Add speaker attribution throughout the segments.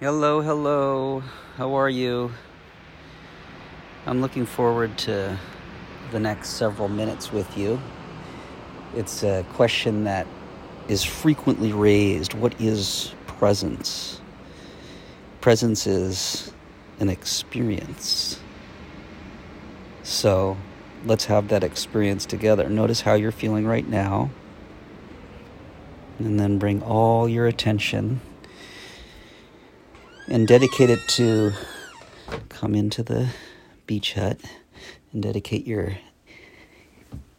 Speaker 1: Hello, hello. How are you? I'm looking forward to the next several minutes with you. It's a question that is frequently raised. What is presence? Presence is an experience. So let's have that experience together. Notice how you're feeling right now. And then bring all your attention and dedicate it to come into the beach hut and dedicate your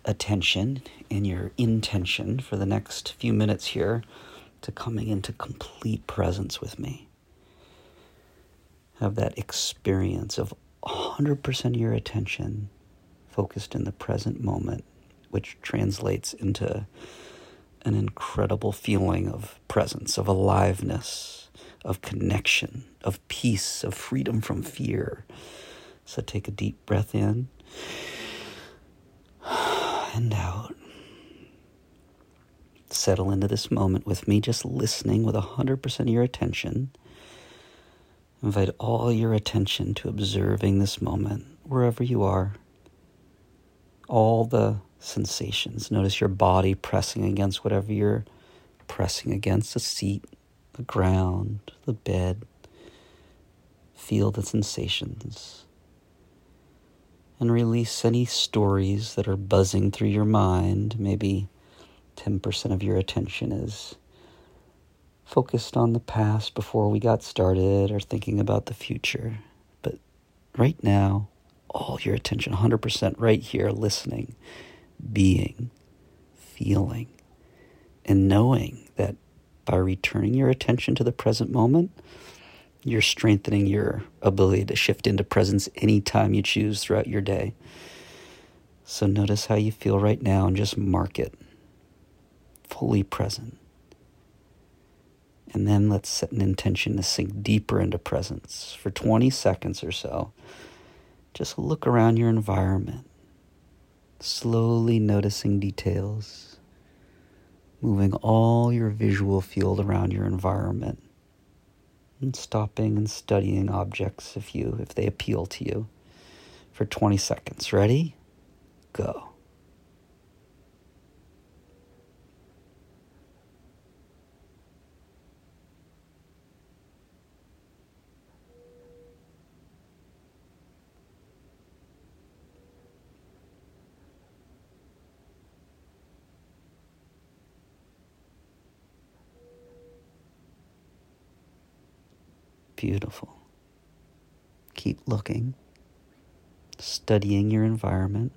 Speaker 1: attention and your intention for the next few minutes here to coming into complete presence with me. Have that experience of 100% of your attention focused in the present moment, which translates into an incredible feeling of presence, of aliveness of connection, of peace, of freedom from fear. So take a deep breath in and out. Settle into this moment with me, just listening with 100% of your attention. Invite all your attention to observing this moment, wherever you are. All the sensations. Notice your body pressing against whatever you're pressing against a seat, the ground, the bed. Feel the sensations. And release any stories that are buzzing through your mind. Maybe 10% of your attention is focused on the past before we got started or thinking about the future. But right now, all your attention, 100% right here, listening, being, feeling, and knowing by returning your attention to the present moment, you're strengthening your ability to shift into presence anytime you choose throughout your day. So notice how you feel right now and just mark it fully present. And then let's set an intention to sink deeper into presence for 20 seconds or so. Just look around your environment, slowly noticing details moving all your visual field around your environment and stopping and studying objects if you if they appeal to you for 20 seconds. Ready? Go. Beautiful. Keep looking, studying your environment.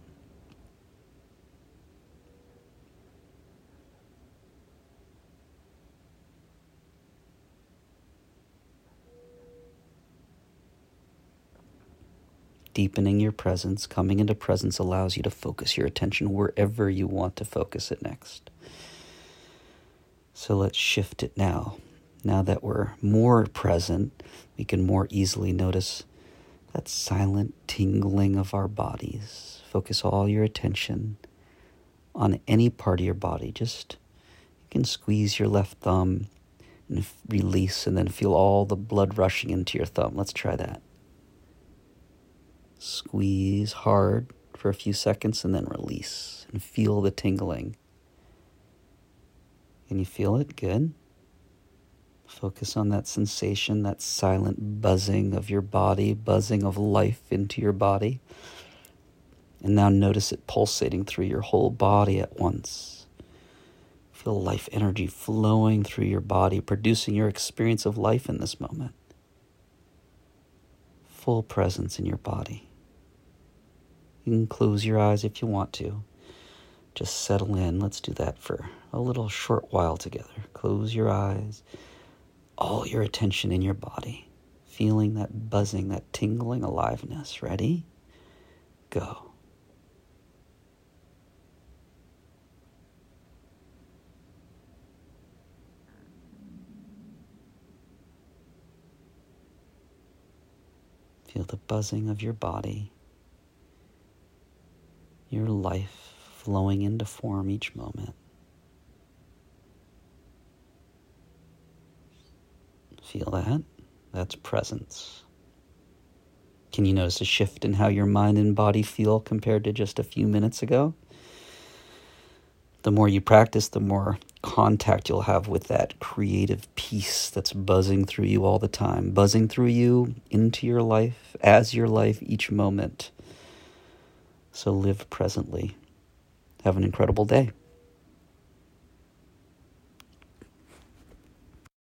Speaker 1: Deepening your presence, coming into presence allows you to focus your attention wherever you want to focus it next. So let's shift it now now that we're more present, we can more easily notice that silent tingling of our bodies. Focus all your attention on any part of your body. Just you can squeeze your left thumb and release, and then feel all the blood rushing into your thumb. Let's try that. Squeeze hard for a few seconds and then release and feel the tingling. Can you feel it? Good. Focus on that sensation, that silent buzzing of your body, buzzing of life into your body. And now notice it pulsating through your whole body at once. Feel life energy flowing through your body, producing your experience of life in this moment. Full presence in your body. You can close your eyes if you want to. Just settle in. Let's do that for a little short while together. Close your eyes all your attention in your body, feeling that buzzing, that tingling aliveness. Ready? Go. Feel the buzzing of your body, your life flowing into form each moment. Feel that? That's presence. Can you notice a shift in how your mind and body feel compared to just a few minutes ago? The more you practice, the more contact you'll have with that creative peace that's buzzing through you all the time, buzzing through you into your life, as your life, each moment. So live presently. Have an incredible day.